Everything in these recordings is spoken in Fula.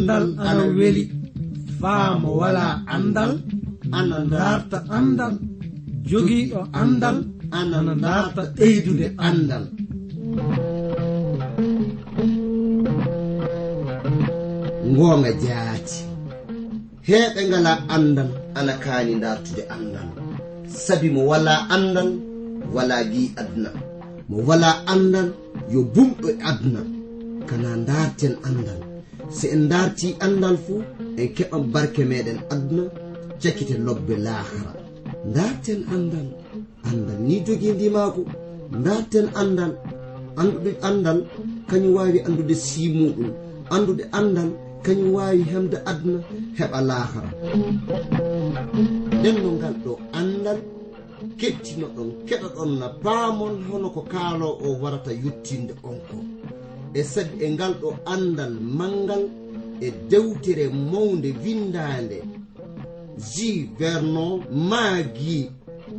andal ana weli. Faamo wala andal ana darta andal. Jogiiɗo andal ana darta ɓeydude andal. Ngoonga jaati. Heɓe ngala andal ana kaani dartude andal. Sabi mo wala andal wala gi aduna. Mo wala andal yo bumɗo aduna. Kana darten andal. so en darti andal fuu en keɓan barke meɗen aduna jakkite lobbe lahara. Darten andal andal ni jogii ndimaako darten andal anduɗe andal kañum wawi andude simuɗum andude andal kañum wawi hemde aduna heɓa lahara. Nden no ngal ɗo andal kettino ɗon keɗa ɗon na paamon hono ko kaalo o warata yuttinde on ko. e sabi e ngal ɗo andal mangal e dewtere mawde windande ji vernon maagi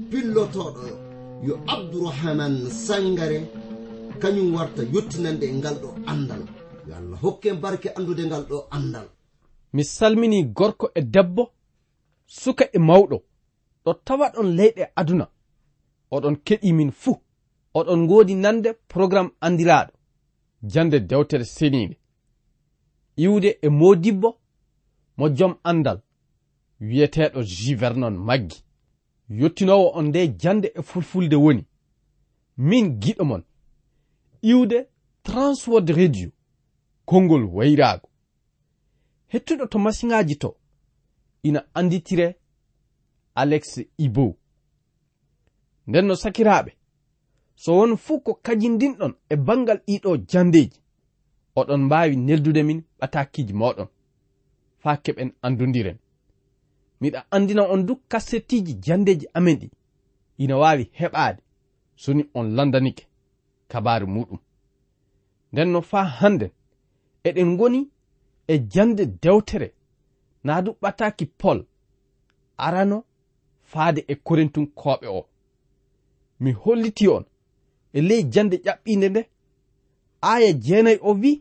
pillotoɗo yo abdourahaman sangare kañum warta yottinande e ngal ɗo andal. Yo allah hokke barke andude ngal ɗo andal. Mi salmini gorko e debbo suka e mawɗo. Ɗo tawa ɗon leyɗe aduna. Oɗon keɗi min fuu. Oɗon ngoodi nande programme andiraɗo jande dewtere seniinde iwde e modibbo mo jom andal wiyeteɗo juvernon maggi. Yottinowo on nde jande e fulfulde woni. Min giɗo mon iwde transword radio konngol wayraago. Hettuɗo to masiŋaji to ina anditire alex ibo nden no sakiraɓe so won fuu ko kajindinɗon e bangal ɗiɗo jandeji oɗon mbawi neldude min ɓatakiji moɗon faa keɓen andodiren miɗa andina on du kasettiji jandeji amen ɗi. Ina wawi heɓade soni on landanike kabaru muɗum. Nden no faa handen eɗen goni e jande dewtere naa du ɓataki pol arano faade e korintun koɓe o. Mi holliti on e ley jande ƴaɓɓinde nde. Aya jeenayi o wi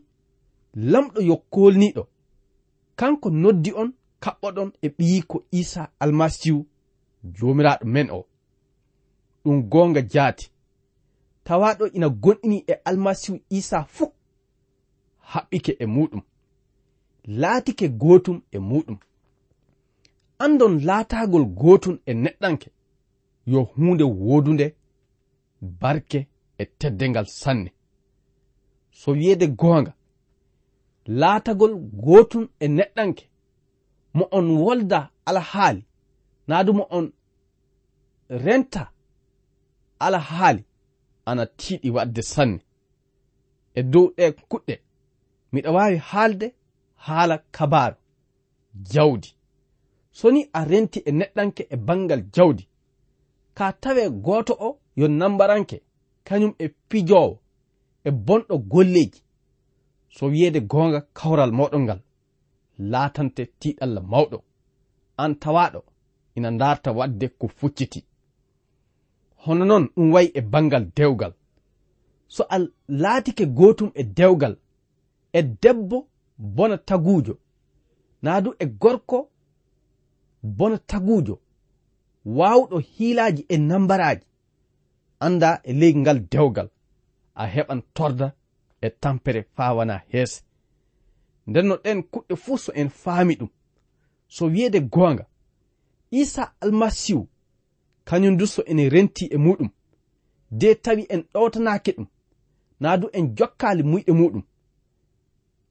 lamɗo yo kolniɗo kanko noddi on kaɓɓoɗon e ɓiyi ko isa almasihu jomiraɗo men o. Ɗum gonga jaati. Tawaɗo ina gonɗini e almasihu isa fuu haɓɓike e muɗum laatike gootum e muɗum andon laatagol gootum e neɗɗanke yo hunde wodunde barke e teddengal sanne. So wiyeede goonga laatagol gootum e neɗɗanke mo on wolda alhaali naa du mo on renta alhaali ana tiiɗi waɗde sanne. E dow ɗe kuɗɗe miɗa waawi haalde haala kabaaru jawdi. So ni a renti e neɗɗanke e bangal jawdi ka tawe gooto o yo nambaranke kañum e pijoowo e bonɗo golleeji so wiyeede goonga kawral mawɗol ngal laatante tiiɗalla mawɗo. An tawaaɗo ina ndaarta waɗde ko fucciti. Hono noon ɗum wayi e bangal dewgal so a laatike gootum e dewgal e debbo bona taguujo naa du e gorko bona taguujo waawɗo hiilaaji e nambaraaji. anda e ley ngal dewgal. A heɓan torda e tampere faa wana heese nden no ɗen kuɗɗe fuu so en faami ɗum. So wiyeede goonga isa almasihu kañum du so ene renti e muɗum. De tawi en ɗowtanaake ɗum naa du en jokkaali muyɗe muɗum.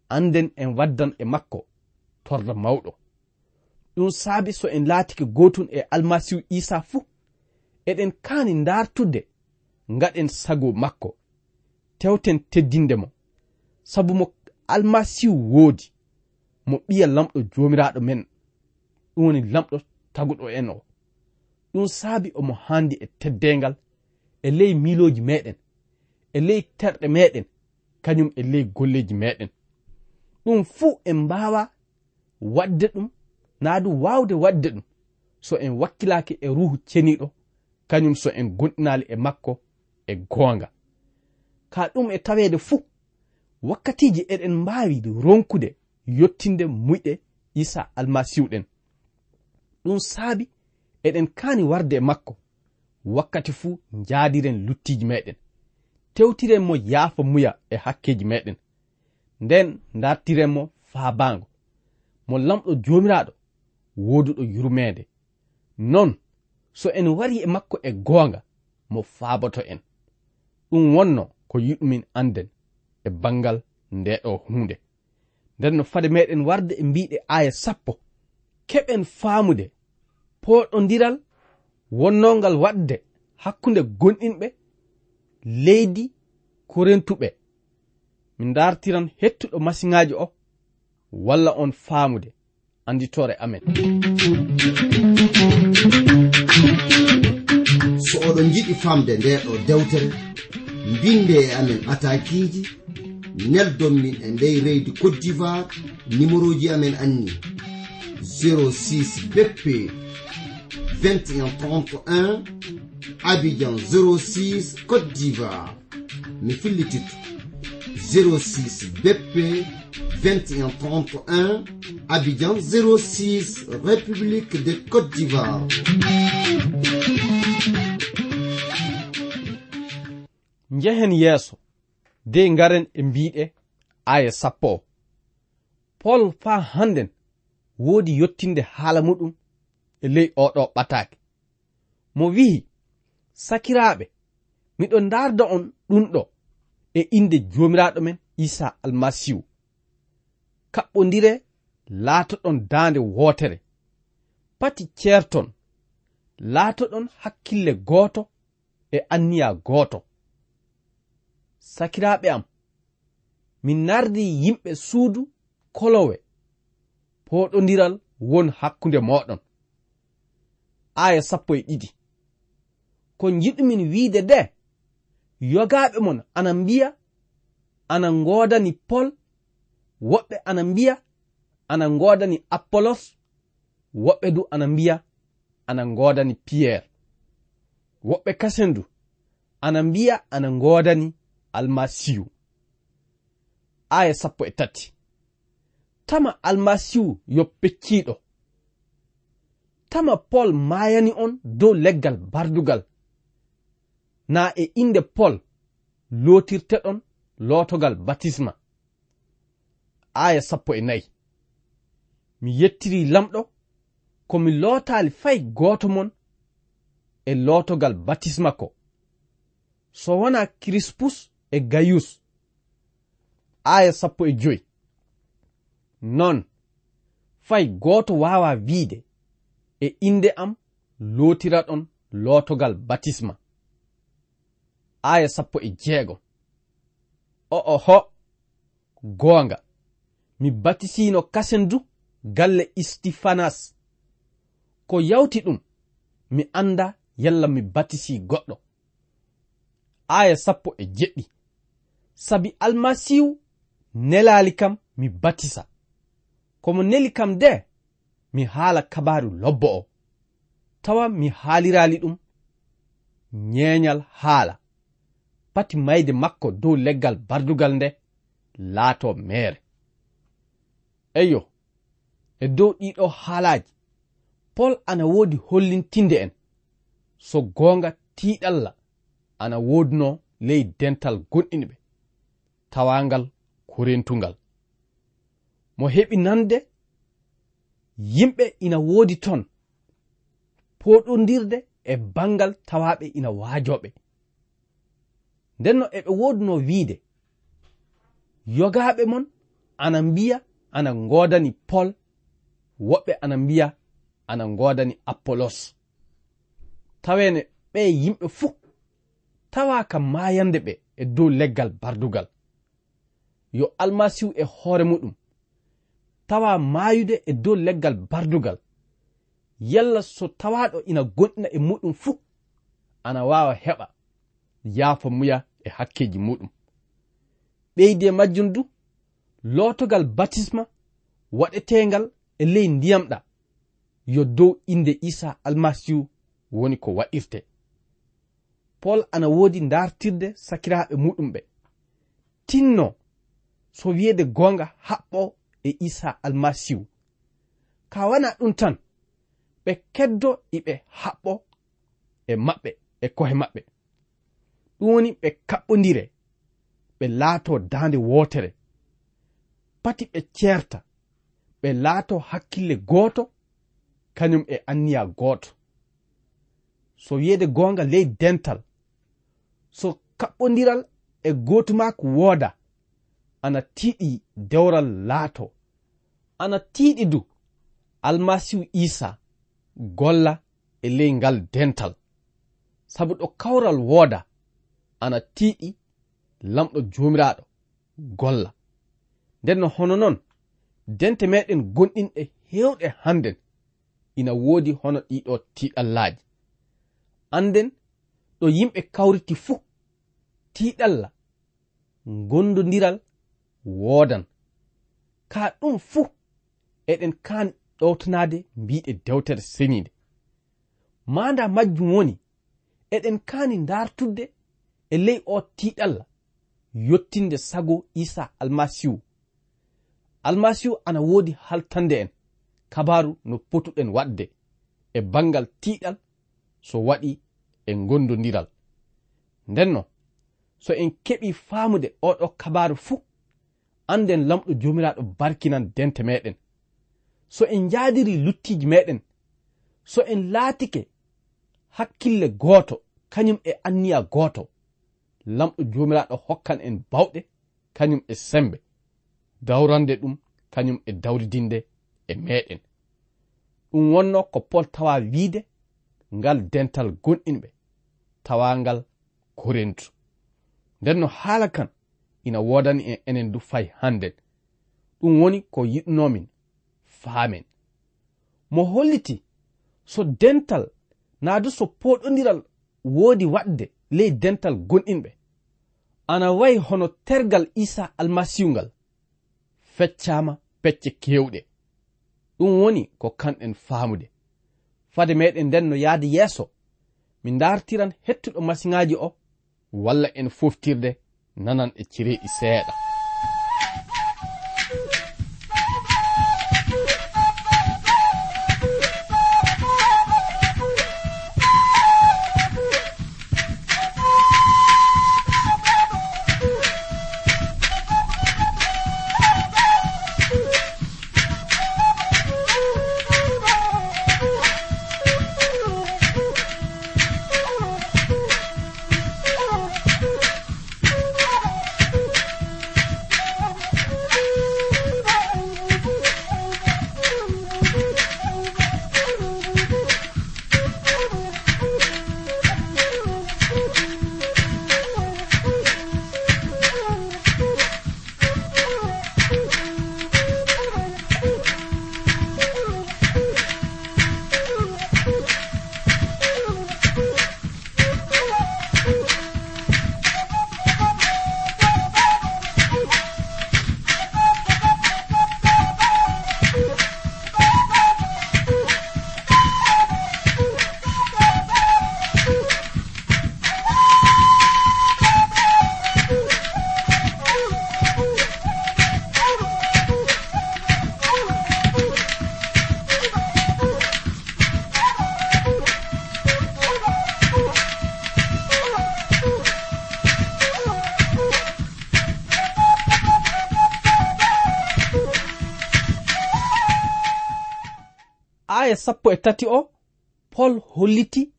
Anden en waddan e makko torda mawɗo. Ɗum saabi so en laatike gootun e almasihu isa fuu eɗen kaani ndartudde ngaɗen sago makko. Tewten teddinde mo. Sabu mo almasihu woodi mo ɓiya lamɗo jomiraɗo men. Ɗum woni lamɗo taguɗo en o. Ɗum saabi omo handi e teddengal e ley miloji meɗen e ley terɗe meɗen kañum e ley golleji meɗen ɗum fuu en mbawa wadde ɗum naa du wawde wadde ɗum so en wakkilaki e ruhu ceniɗo kañum so en gonɗinali e makko e goonga. Ka ɗum e taweede fuu wakkatiji eɗen mbaawi ronkude yottinde muyɗe isa almasihuɗen ɗum saabi eɗen kaani warde e makko wakkati fuu njaadiren luttiiji meɗen tewtiren mo yaafa muya e hakkeji meɗen nden dartiren mo faabaango mo lamɗo joomiraaɗo wooduɗo yurmeende. Non so en wari e makko e goonga mo faaboto en. ɗum wonno ko yiɗumin anden e bangal ndeɗo hunde nden no fade meɗen warde e mbiɗe aya sappo keɓen faamude poɗodiral wonnongal waɗde hakkunde gonɗinɓe leydi korentuɓe min dartiran hettuɗo masiŋaji o walla on faamude. Anditore amen. So oɗon jiɗi famde nde ɗo dewtere mbinde e amen atakiji neldon min e ndey reydi cote d'ivoire numéro ji amen anni 06 bp 2131 abidjan 06 cote d'ivoire. Mi fillititu 06 bp 2131 abidjan 06 république de cote d'ivoire. njehen yeeso de ngaren e mbiɗe aya sappo o. Pol faa hannden woodi yottinde haala muɗum e ley oɗo ɓataake. Mo wi'i sakiraaɓe miɗo ndaarda on ɗumɗo e inde joomiraaɗo men isa almasihu kaɓɓondire laatoɗon daande wootere. Pati ceerton laatoɗon hakkille gooto e anniya gooto. sakiraaɓe am. Min nardi yimɓe suudu kolowe poɗodiral won hakkunde moɗon aya sappo e ɗiɗi. Ko jiɗumin wiide de yogaɓe mon ana mbiya ana godani pol woɓɓe ana mbiya ana godani apollos woɓɓe du ana mbiya ana godani piyerre woɓɓe kasen du ana mbiya ana godani almasihu. Aya sappo e tati. Tama almasihu yoppecciiɗo tama pol mayani on dow leggal bardugal. Na e inde pol lotirteɗon lotogal batisma. Aya sappo e nayi. Mi yettiri lamɗo ko mi lootaali fay goto mon e lotogal batisma ko. So wona crispus e gayus. Aya sappo e joyi. Non fay gooto waawa wiide e innde am lootiraɗon lootogal batisma. Aya sappo e jeego. O oho goonga mi batisino kasen du galle istifanas. Ko yawti ɗum mi anda yalla mi batisi goɗɗo. Aya sappo e jeɗɗi. sabi almasihu nelali kam mi batisa komo neli kam de mi haala kabaru lobbo o tawa mi haalirali ɗum ñeñal haala. Pati mayde makko dow leggal bardugal nde laato mere eyo e dow ɗiɗo haalaji pol ana woodi hollintinde en. So goonga tiiɗalla ana woodno ley dental gonɗiniɓe. tawangal ko rentungal mo heɓi nande yimɓe ina woodi ton poɗodirde e bangal tawaɓe ina waajoɓe ndenno eɓe woduno wiide yogaɓe mon ana mbiya ana ngoodani pol woɓɓe ana mbiya ana ngoodani apollos. Tawene ɓe yimɓe fuu tawa ka maayande ɓe e dow leggal bardugal. yo almasihu e hoore muɗum. Tawa maayude e dow leggal bardugal. Yalla so tawaɗo ina gonɗina e muɗum fuu ana waawa heɓa yaafa muya e hakkeji muɗum. Ɓeydi e majjum du lootogal batisma waɗetengal e ley ndiyamɗa yo dow inde isa almasihu woni ko wa'irte pol ana woodi dartirde sakiraaɓe muɗum ɓe. Tinno so wiyeede goonga haɓɓo e isa almasihu. Ka wana ɗum tan ɓe keddo iɓe haɓɓo e maɓɓe e kohe maɓɓe. Ɗum woni ɓe kaɓɓodire ɓe laato daande wootere. Pati ɓe ceerta ɓe laato hakkille gooto kañum e anniya gooto. So wiyeede goonga ley dental so kaɓɓodiral e gootumaako wooda. ana tiiɗi dewral laato. Ana tiiɗi du almasihu isa golla e ley ngal dental. Sabu ɗo kawral wooda. Ana tiiɗi lamɗo jomiraɗo golla. Nden no hono noon dente meɗen gonɗinɗe hewɗe hannden. Ina woodi hono ɗiɗo tiiɗallaaji. Anden ɗo yimɓe kawriti fuu tiiɗalla gondodiral woodan. Ka ɗum fuu eɗen kan ɗowtanade mbiɗe dewtere seniide manda majjum woni eɗen kaani ndartudde e ley o tiiɗalla yottinde sago isa almasihu almasihu ana woodi haltande en kabaru no potuɗen waɗde e bangal tiiɗal so waɗi e gondodiral ndenno so en keɓi faamude oɗo kabaru fuu anden lamɗo jomiraɗo barkinan dente meɗen. So en jaadiri luttiji meɗen. So en laatike hakkille gooto kañum e anniya gooto lamɗo jomiraɗo hokkan en bawɗe kañum e sembe. Dawrande ɗum kañum e dawridinde e meɗen. Ɗum wonno ko pol tawa wiide ngal dental gonɗinɓe tawangal korintu nden no haala kan ina wodani en enen du fay hannden. Ɗum woni ko yiɗnomin faamen. Mo holliti so dental naa du so poɗodiral woodi waɗde ley dental gonɗinɓe. Ana wayi hono tergal isa almasihu ngal feccama pecce kewɗe ɗum woni ko kanɗen faamude. Fade meɗen nden no yahde yeeso min dartiran hettuɗo masiŋaji o walla en foftirde nanan echire iseedha aya sappo e tati o pol holliti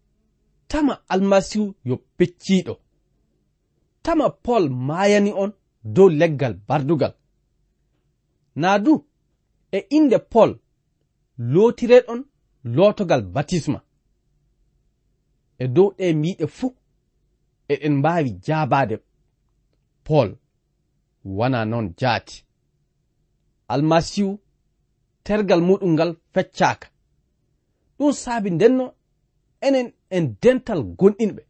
tama almasihu yo pecciɗo tama pol maayani on dow leggal bardugal. Naa du e inde pol lootireɗon lootogal batisma. E dow ɗe miiɗe fuu eɗen mbaawi jaabaade. Pol wana noon jaati. Almasihu tergal muɗum ngal feccaaka. ɗum saabi ndenno enen en dental gonɗinɓe.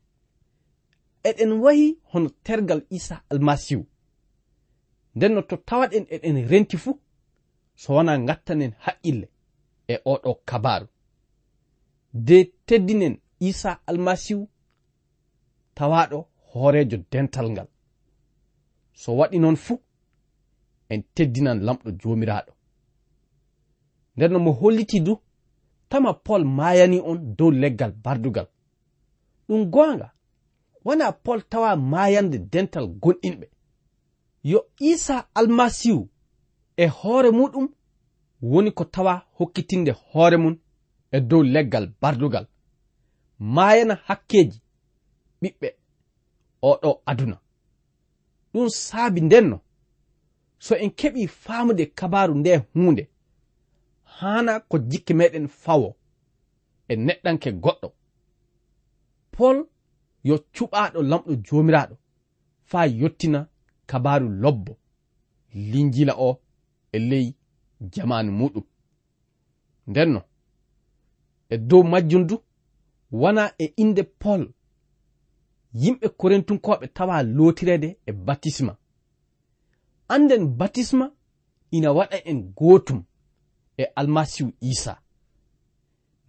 Eɗen wayi hono tergal isa almasihu. Ndenno to tawaɗen eɗen renti fuu so wona gattanen haqqille e oɗo kabaru de teddinen isa almasihu tawaɗo hoorejo dental ngal. So waɗi noon fuu en teddinan lamɗo jomiraɗo nden no mo holliti du tama pol mayani on dow leggal bardugal. Ɗum goonga? Wona pol tawa mayande dental gonɗinɓe. Yo isa almasihu e hoore muɗum woni ko tawa hokkitinde hoore mum e dow leggal bardugal. Mayana hakkeji ɓiɓɓe oɗo aduna. Ɗum saabi ndenno. So en keɓi faamude kabaru nde hunde. haana ko jikki meɗen fawo e neɗɗanke goɗɗo. Pol yo cuɓaɗo lamɗo jomiraɗo fa yottina kabaru lobbo linjila o e ley jamanu muɗum. Ndenno e dow majjum du wona e inde pol yimɓe korentunkoɓe tawa lotirede e batisma. Anden batisma ina waɗa en gotum e almasihu isa.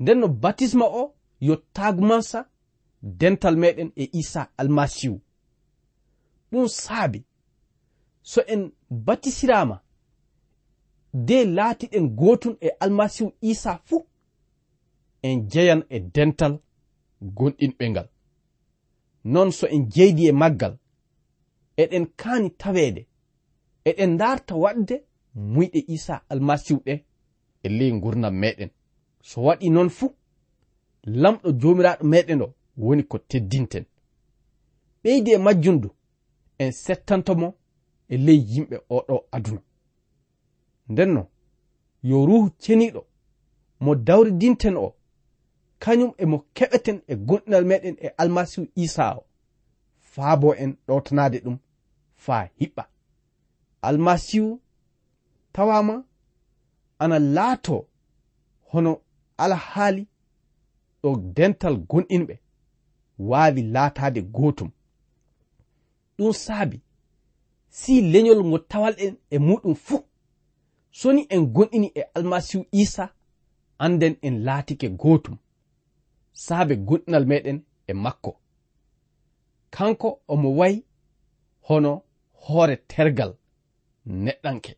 Nden no batisma o yo tagmansa dental meɗen e isa almasihu. Ɗum saabi. So en batisirama de laatiɗen gotun e almasihu isa fuu en jeyan e dental gonɗinɓe ngal non so en jeydi e maggal eɗen kaani taweede eɗen darta waɗde muyɗe isa almasihu ɗe. e ley gurdam meɗen. So waɗi noon fuu lamɗo jomiraɗo meɗen o woni ko teddinten. Ɓeydi e majjundu en settantomo e ley yimɓe oɗo aduna. Ndenno yo ruhu ceniɗo mo dawridinten o kañum emo keɓeten e gonɗinal meɗen e almasihu isa o. Faabo en ɗowtanade ɗum faa hiɓɓa. Almasihu tawama ana laato hono alhaali ɗo dental gonɗinɓe waawi laataade gootum. Ɗum saabi si leñol ngo tawal en e muɗum fuu. Soni en gonɗini e almasihu isa anden en laatike gootum. Saabe gonɗinal meɗen e makko. Kanko omo wayi hono hoore tergal neɗɗanke.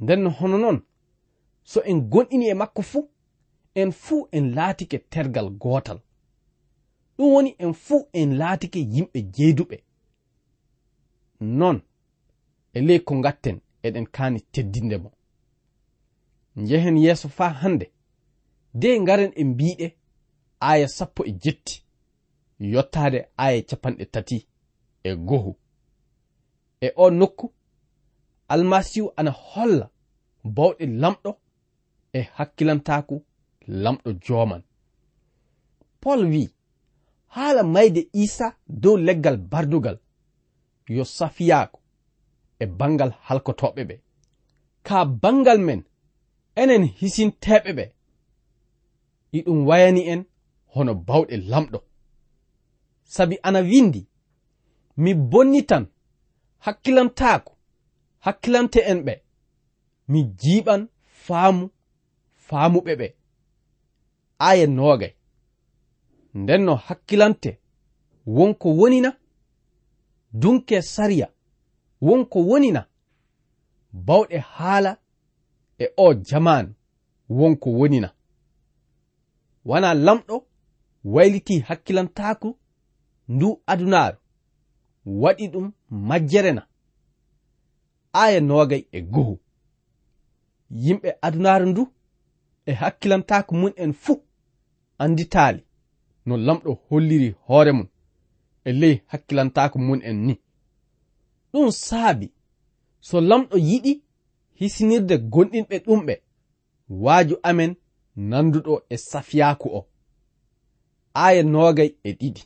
Nden hono noon so en gonɗini e makko fuu en fuu en laatike tergal gootal. Ɗum woni en fuu en laatike yimɓe jeyduɓe non e ley ko ngatten eɗen kaani teddinde mo. Njehen yeeso faa hannde de ngaren e mbiɗe aya sappo e jetti yottaade aya capanɗe tati e gohu. E o nokku almasihu ana holla bawɗe lamɗo e hakkilantaku lamɗo joman. Paul wi haala mayde isa dow leggal bardugal yo safiyaako e bangal halkotoɓe ɓe. Ka bangal men enen hisinteɓe ɓe. Iɗum wayani en hono bawɗe lamɗo. Sabi ana windi mi bonni tan hakkilantaako hakkilante en ɓe. Mi jiiɓan faamu faamuɓe ɓe aya noogay nden no hakkilante. Wonko wonina. Dunke sariya. Wonko wonina. Bawɗe haala e o jamanu wonko wonina. Wana lamɗo wayliti hakkilantaku ndu adunaaru. Waɗi ɗum majjere na. Aya noogay e gohu. Yimɓe adunaaru ndu e hakkilantako mun en fuu anditali no lamɗo holliri hoore mum e ley hakkilantako mun en ni. Ɗum saabi so lamɗo yiɗi hisinirde gonɗinɓe ɗumɓe waaju amen nanduɗo e safiyaku o. Aya nogay e ɗiɗi.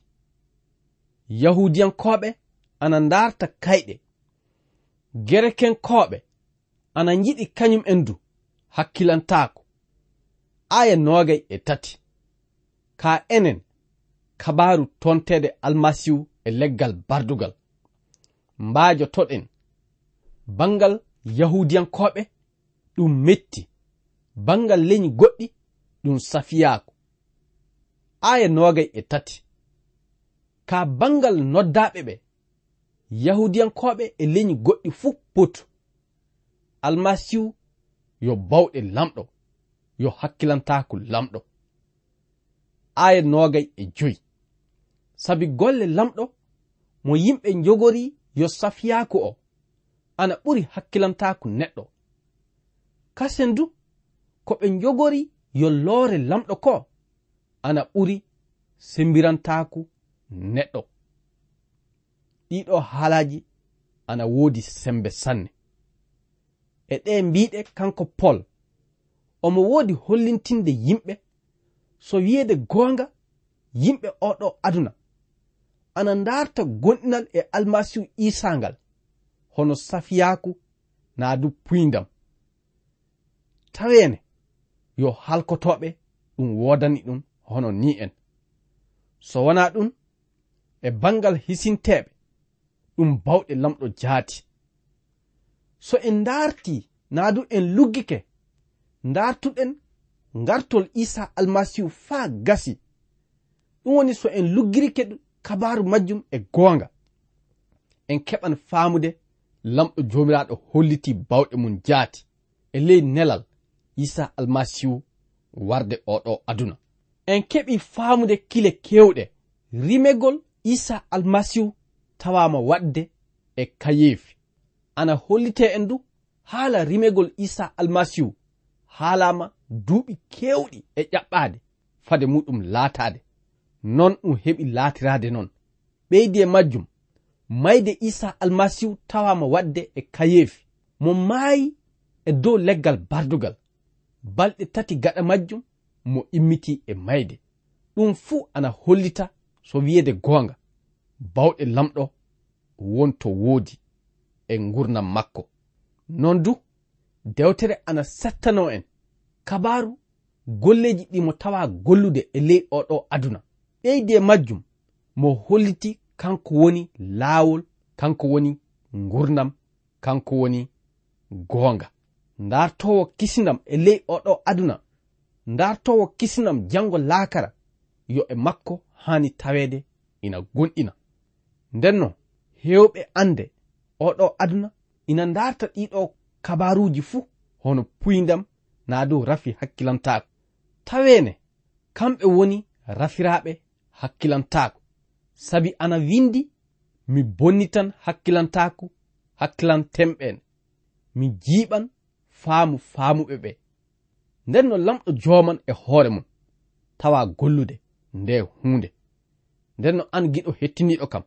Yahudiyankoɓe ana ndarta kayɗe gerekenkoɓe ana yiɗi kañum en du hakkilantaako. aya noogay e tati. Ka enen kabaru tontede almasihu e leggal bardugal. Mbaajo toɗen bangal yahudiyankoɓe ɗum metti. Bangal leñi goɗɗi ɗum safiyako aya noogay e tati. Ka bangal noddaɓe ɓe yahudiyankoɓe e leñi goɗɗi fuu potu. Almasihu yo bawɗe lamɗo. yo hakkilantaku lamɗo. Aya nogay e joyi. Sabi golle lamɗo mo yimɓe jogori yo safiyaku o. Ana ɓuri hakkilantaku neɗɗo. Kasen du ko ɓe jogori yo loore lamɗo ko ana ɓuri sembirantaku neɗɗo. Ɗiɗo haalaji ana woodi sembe sanne. E ɗe mbiɗe kanko pol omo woodi hollintinde yimɓe. So wiyeede goonga yimɓe oɗo aduna. Ana ndarta gonɗinal e almasihu isangal hono safiyaku naa du puyndam. Taweene yo halkotoɓe ɗum wodani ɗum hono ni en. So wona ɗum e bangal hisinteɓe ɗum bawɗe lamɗo jaati. So en darti naa du en luggike ndartuɗen ngartol isa almasihu faa gasi. Ɗum woni so en luggirike kabaru majjum e goonga. En keɓan faamude lamɗo joomiraaɗo holliti bawɗe mum jaati. E ley nelal isa almasihu warde oɗo aduna. En keɓi faamude kile kewɗe rimegol isa almasihu tawama waɗde e kayeefi ana hollite en du haala rimegol isa almasihu. haalama duuɓi kewɗi e ƴaɓɓade fade muɗum laatade non ɗum heɓi laatirade noon ɓeydi e majjum mayde isa almasihu tawama waɗde e kayeefi. Mo maayi e dow leggal bardugal. Balɗe tati gaɗa majjum mo immiti e mayde. Ɗum fuu ana hollita so wiyeede goonga. Bawɗe lamɗo won to woodi e gurnam makko. Non du dewtere ana settano en. Kabaru golleji ɗimo tawa gollude e ley oɗo aduna. Ɓeyde majjum mo holliti kanko woni laawol kanko woni ngurdam kanko woni goonga. Ndartowo kisinam e ley oɗo aduna. Ndartowo kisinam jango laakara yo e makko hani tawede ina gonɗina ndenno hewɓe ande oɗo aduna ina ndarta ɗiɗo kabaruji fuu hono puyndam na dow rafi hakkilantaako. Tawene kamɓe woni rafiraaɓe hakkilantaako. Sabi ana windi mi bonnitan hakkilantaako hakkilantemɓeen. Mi jiiɓan faamu faamuɓe ɓe nden no lamɗo jooman e hoore mum tawa gollude nde huunde. Nden no an giɗo hettiniɗo kam.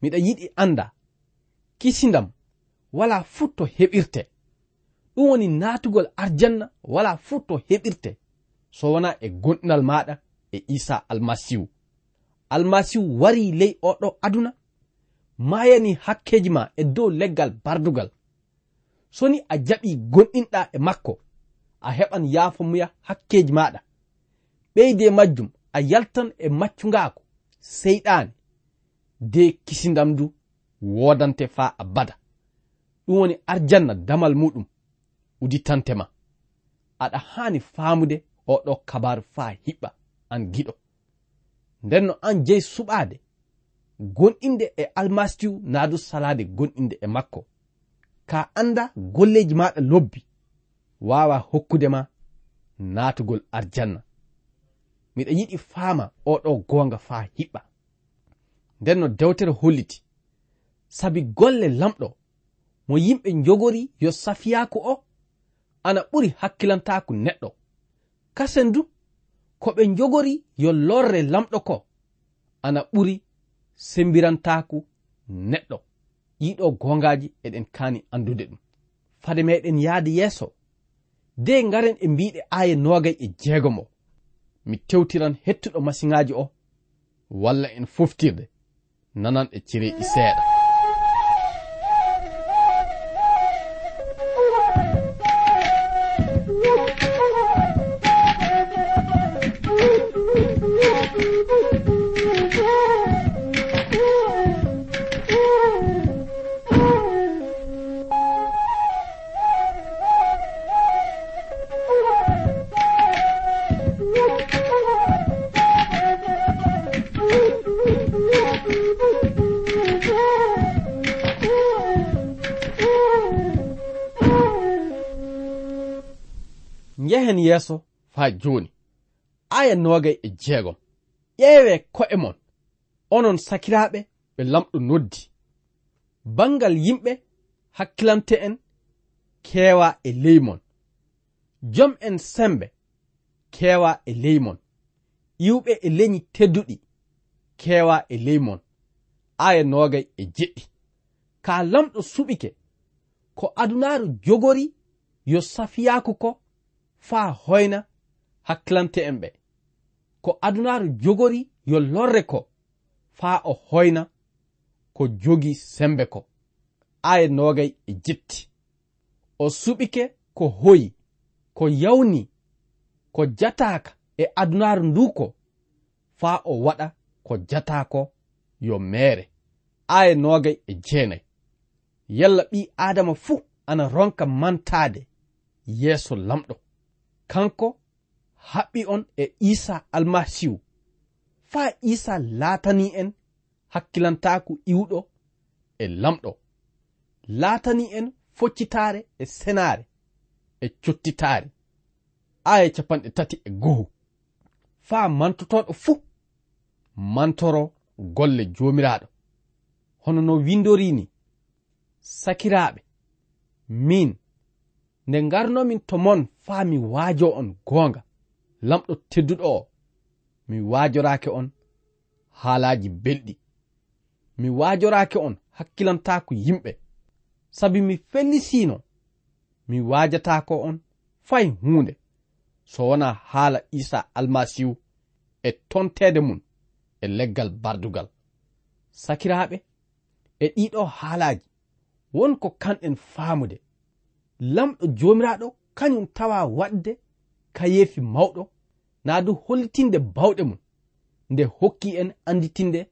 Miɗa yiɗi annda kisindam wala fuu to heɓirte. Ɗum woni naatugol arjanna wala fuu to heɓirte. So wona e gonɗinal maɗa e isa almasihu. Almasihu wari ley oɗo aduna mayani hakkeji ma e dow leggal bardugal. Soni a jaɓi gonɗinɗa e makko a heɓan yaafo muya hakkeji maɗa ɓeyde majjum a yaltan e maccungako seyɗani de kisindam du wodante faa abada. ɗum woni arjanna damal muɗum udittantema aɗa hani famude oɗo kabaru fa hiɓɓa an giɗo. Nden no an jeyi suɓade gonɗinde e almasihu nadu salade gonɗinde e makko. Ka anda golleji maɗa lobbi wawa hokkudema natugol arjanna. Miɗa yiɗi faama oɗo gonga fa hiɓɓa. Nden no dewtere holliti sabi golle lamɗo mo yimɓe jogori yo safiyaku o? Ana ɓuri hakkilantaku neɗɗo. Kasen du ko ɓe jogori yo lorre lamɗo ko ana ɓuri sembirantaku neɗɗo. Ɗiɗo gongaji eɗen kani andude ɗum. Fade meɗen yahde yeeso de garen e mbiɗe aya nogay e jeegomo mi tewtiran hettuɗo masiŋaji o walla en foftirde nanan e cereeɗi seeɗa. hen yeeso faa jooni. Aya noogay e jeegom. Ƴeewe ko'e mon. Onon sakiraaɓe ɓe lamɗo noddi. Bangal yimɓe hakkilante en keewa e ley mon. Jom en sembe keewa e ley mon. Iwɓe e leñi tedduɗi keewa e ley mon. Aya noogay e jeɗɗi. Ka lamɗo suɓike ko adunaaru jogori yo safiyaaku ko faa hoyna hakkilante en ɓe. Ko adunaaru jogori yo lorre ko faa o hoyna ko jogi sembe ko. Aya nogay e jetti. O suɓike ko hoyi ko yawni ko jataaka e adunaaru ndu ko faa o waɗa ko jataako yo meere. Aya nogay e jeenay. Yalla ɓi adama fuu ana ronka mantaade yeeso lamɗo. kanko haɓɓi on e isa almasihu. Faa isa laatani en hakkilantaaku iwɗo e lamɗo. Laatani en foccitaare e senaare e cottitaare. Aya capanɗe tati e goho. Faa mantotoɗo fuu mantoro golle joomiraaɗo. Hono no windori ni sakiraaɓe. Min nde ngarnomin to mon faa mi waajo on goonga lamɗo tedduɗo o mi waajoraake on haalaaji belɗi. Mi waajoraake on hakkilantaako yimɓe. Sabi mi fellisiino mi waajataako on fay huunde. So wona haala isa almasihu e tonteede mum e leggal bardugal. Sakiraaɓe e ɗiɗo haalaaji wonko kanɗen faamude. lamɗo jomiraɗo kañum tawa waɗde kayeefi mawɗo. Naa du hollitinde bawɗe mum nde hokki en anditinde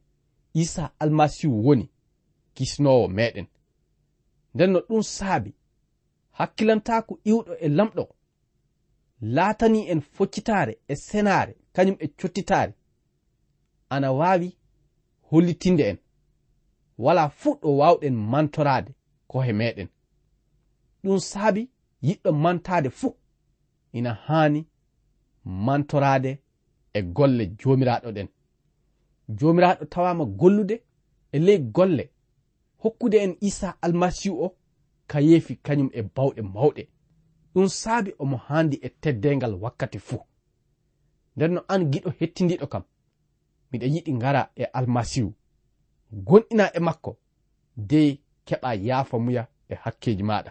isa almasihu woni kisnowo meɗen. Nden no ɗum saabi hakkilantako iwɗo e lamɗo laatani en foccitaare e senaare kañum e cottitaare. Ana waawi hollitinde en wala fuu ɗo waawɗen mantoraade kohe meɗen. ɗum saabi yiɗɗo mantade fuu. Ina haani mantorade e golle jomiraɗo ɗen. Jomiraɗo tawama gollude e ley golle. Hokkude en isa almasihu o ka yeefi kañum e bawɗe mawɗe. Ɗum saabi omo haandi e teddengal wakkati fuu. Nden no an giɗo hettindiɗo kam miɗa yiɗi ngara e almasihu gonɗina e makko dey keɓa yaafa muya e hakkeji maɗa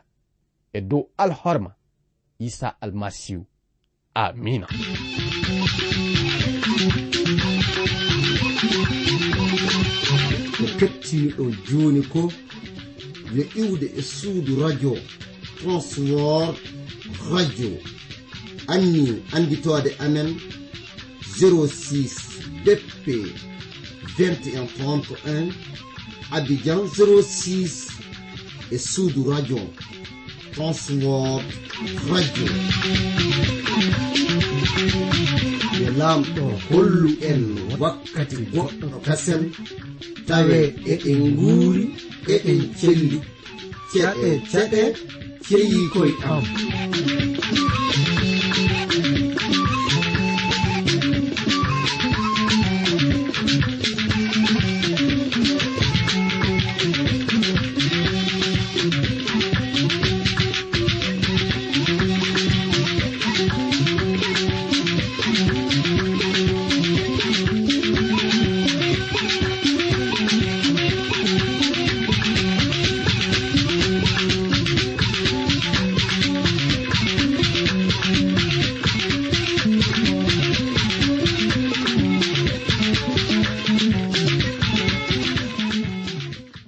e dow alhorma isa almasihu. Amina. Ko kettiniɗo joni ko yo iwde e suudu radio transwor radio. Anni anditode amen 06 bp 2131 abidjan 06 e suudu radio. transwor radio. Yo lamɗo hollu en wakkati goɗɗo kasen tawe eɗen guuri eɗen celli ceɗe ceɗe ceyi koye am.